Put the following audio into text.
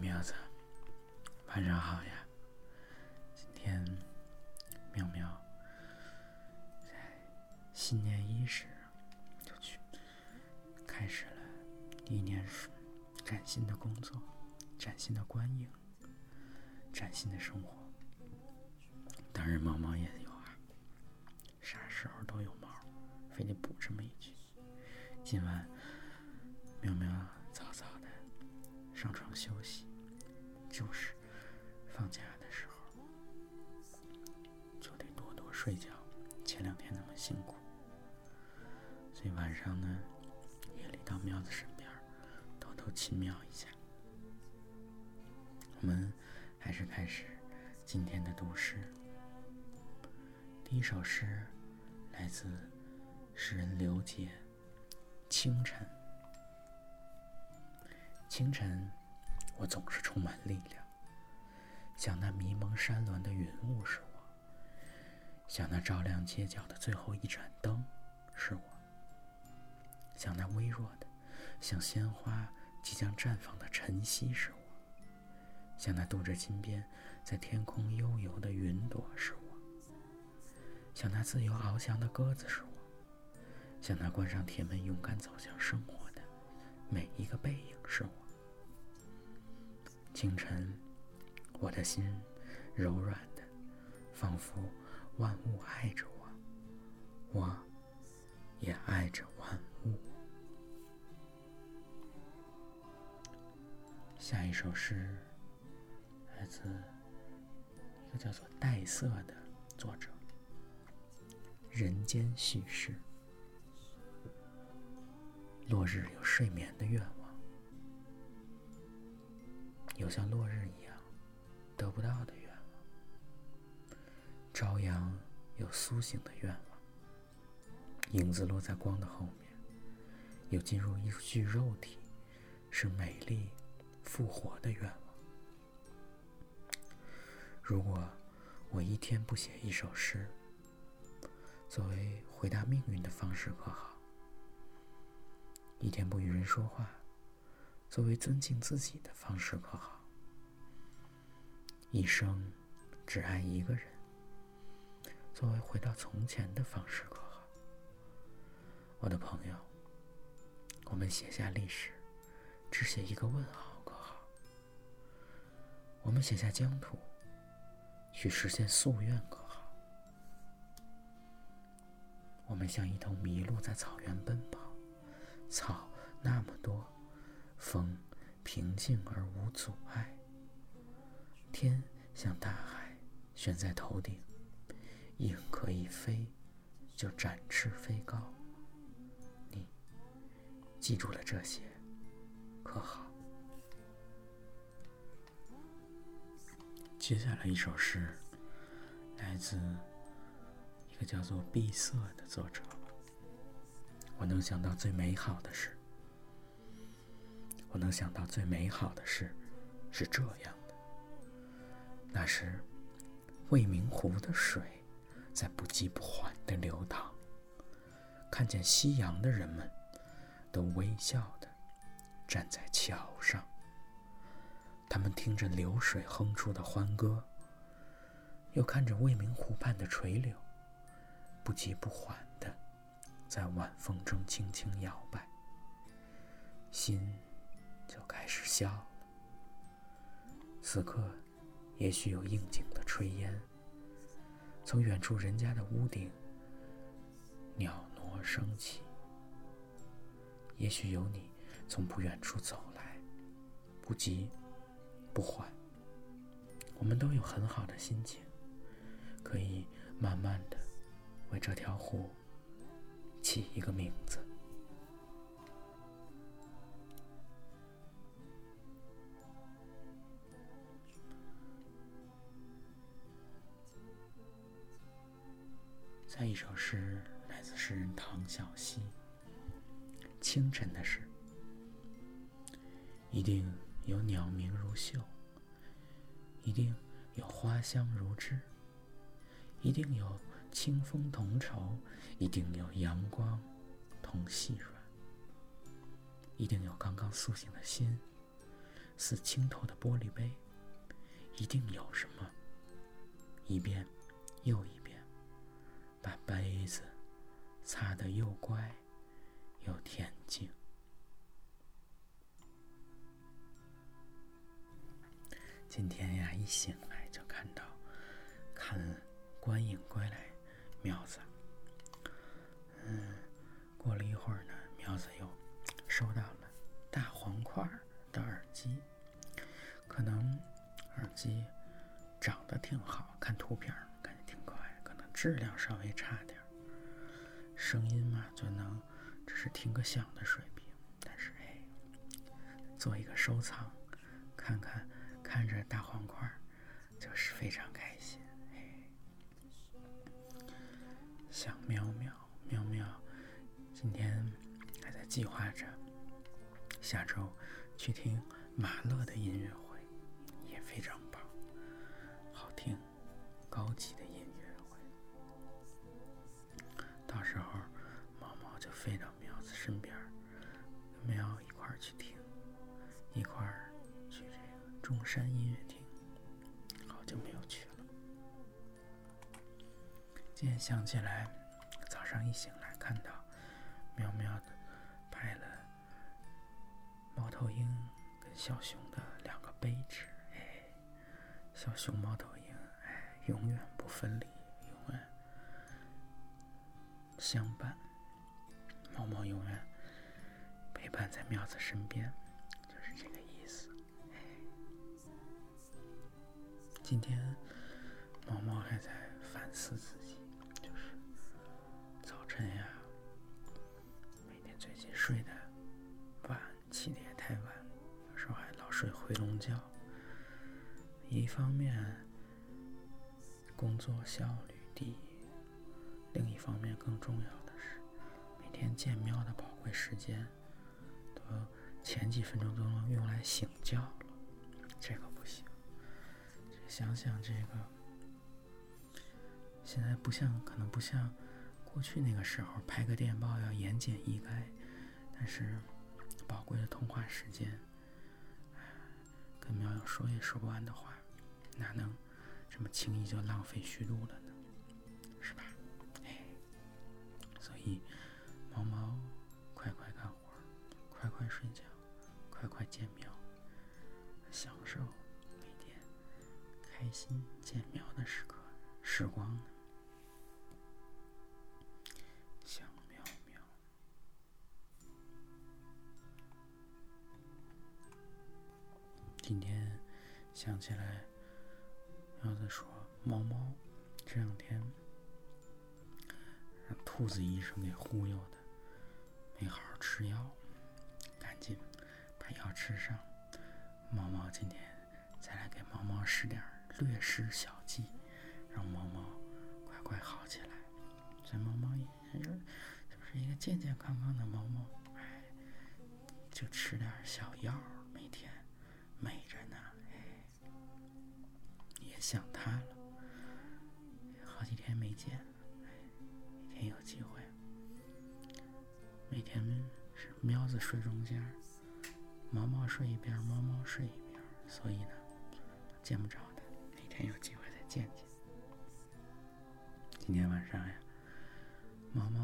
喵子，晚上好呀！今天喵喵在新年伊始就去开始了第一年崭新的工作、崭新的观影、崭新的生活。当然，毛毛也有啊，啥时候都有毛，非得补这么一句。今晚喵喵早早的上床休息，就是放假的时候就得多多睡觉。前两天那么辛苦，所以晚上呢，夜里到苗子身边偷偷亲苗一下。我们还是开始今天的读诗。第一首诗来自诗人刘杰，《清晨》。清晨，我总是充满力量，像那迷蒙山峦的云雾是我，像那照亮街角的最后一盏灯是我，像那微弱的、像鲜花即将绽放的晨曦是我，像那镀着金边在天空悠游的云朵是我，像那自由翱翔的鸽子是我，像那关上铁门勇敢走向生活的每一个背影是我。清晨，我的心柔软的，仿佛万物爱着我，我也爱着万物。下一首诗来自一个叫做黛色的作者，《人间叙事》。落日有睡眠的愿望。有像落日一样得不到的愿望，朝阳有苏醒的愿望，影子落在光的后面，有进入一具肉体，是美丽复活的愿望。如果我一天不写一首诗，作为回答命运的方式可好？一天不与人说话。作为尊敬自己的方式可好？一生只爱一个人，作为回到从前的方式可好？我的朋友，我们写下历史，只写一个问号可好？我们写下疆土，去实现夙愿可好？我们像一头麋鹿在草原奔跑，草那么多。风平静而无阻碍，天像大海悬在头顶，鹰可以飞，就展翅飞高。你记住了这些，可好？接下来一首诗，来自一个叫做碧色的作者。我能想到最美好的事。我能想到最美好的事，是这样：那是未名湖的水在不急不缓地流淌，看见夕阳的人们都微笑地站在桥上，他们听着流水哼出的欢歌，又看着未名湖畔的垂柳不急不缓地在晚风中轻轻摇摆，心。就开始笑了。此刻，也许有应景的炊烟，从远处人家的屋顶袅袅升起；也许有你从不远处走来，不急不缓。我们都有很好的心情，可以慢慢的为这条湖起一个名字。再一首诗来自诗人唐小溪。清晨的事，一定有鸟鸣如绣，一定有花香如织，一定有清风同愁，一定有阳光同细软，一定有刚刚苏醒的心，似清透的玻璃杯，一定有什么。一遍又一遍，把杯子擦得又乖又恬静。今天呀，一醒来就看到看观影归来，苗子。嗯，过了一会儿呢，苗子又收到了大黄块的耳机，可能耳机长得挺好看，图片感觉挺可爱，可能质量稍微差点，声音嘛就能只是听个响的水平，但是哎，做一个收藏，看看。看着大黄块，就是非常开心。想喵喵喵喵，今天还在计划着下周去听马勒的音乐会，也非常棒，好听，高级的到喵子身边，喵一块儿去听，一块儿去这个。中山音乐厅，好久没有去了。今天想起来，早上一醒来看到喵喵的拍了猫头鹰跟小熊的两个杯子，哎，小熊猫头鹰，哎，永远不分离，永远相伴，猫猫永远陪伴在妙子身边。就是这个意思今天，毛毛还在反思自己，就是早晨呀，每天最近睡得晚，起的也太晚，有时候还老睡回笼觉。一方面工作效率低，另一方面更重要的，天见喵的宝贵时间，都前几分钟都能用来醒觉了，这个不行。想想这个，现在不像，可能不像过去那个时候拍个电报要言简意赅，但是宝贵的通话时间，跟苗苗说也说不完的话，哪能这么轻易就浪费虚度了呢？是吧？哎，所以睡觉，快快见苗，享受每天。开心见苗的时刻，时光呢？想苗苗。今天想起来，苗子说：“猫猫这两天让兔子医生给忽悠的，没好好吃药，要吃上。猫猫今天再来给猫猫使点。”略施小计，让猫猫快快好起来。这猫猫也就就是一个健健康康的猫猫，哎，就吃点小药，每天美着呢。哎，也想它了，好几天没见，哎，每天有机会，每天是喵子睡中间，毛毛睡一边，猫猫睡一边，所以呢，见不着的，哪天。有机会再见见。今天晚上呀，毛，毛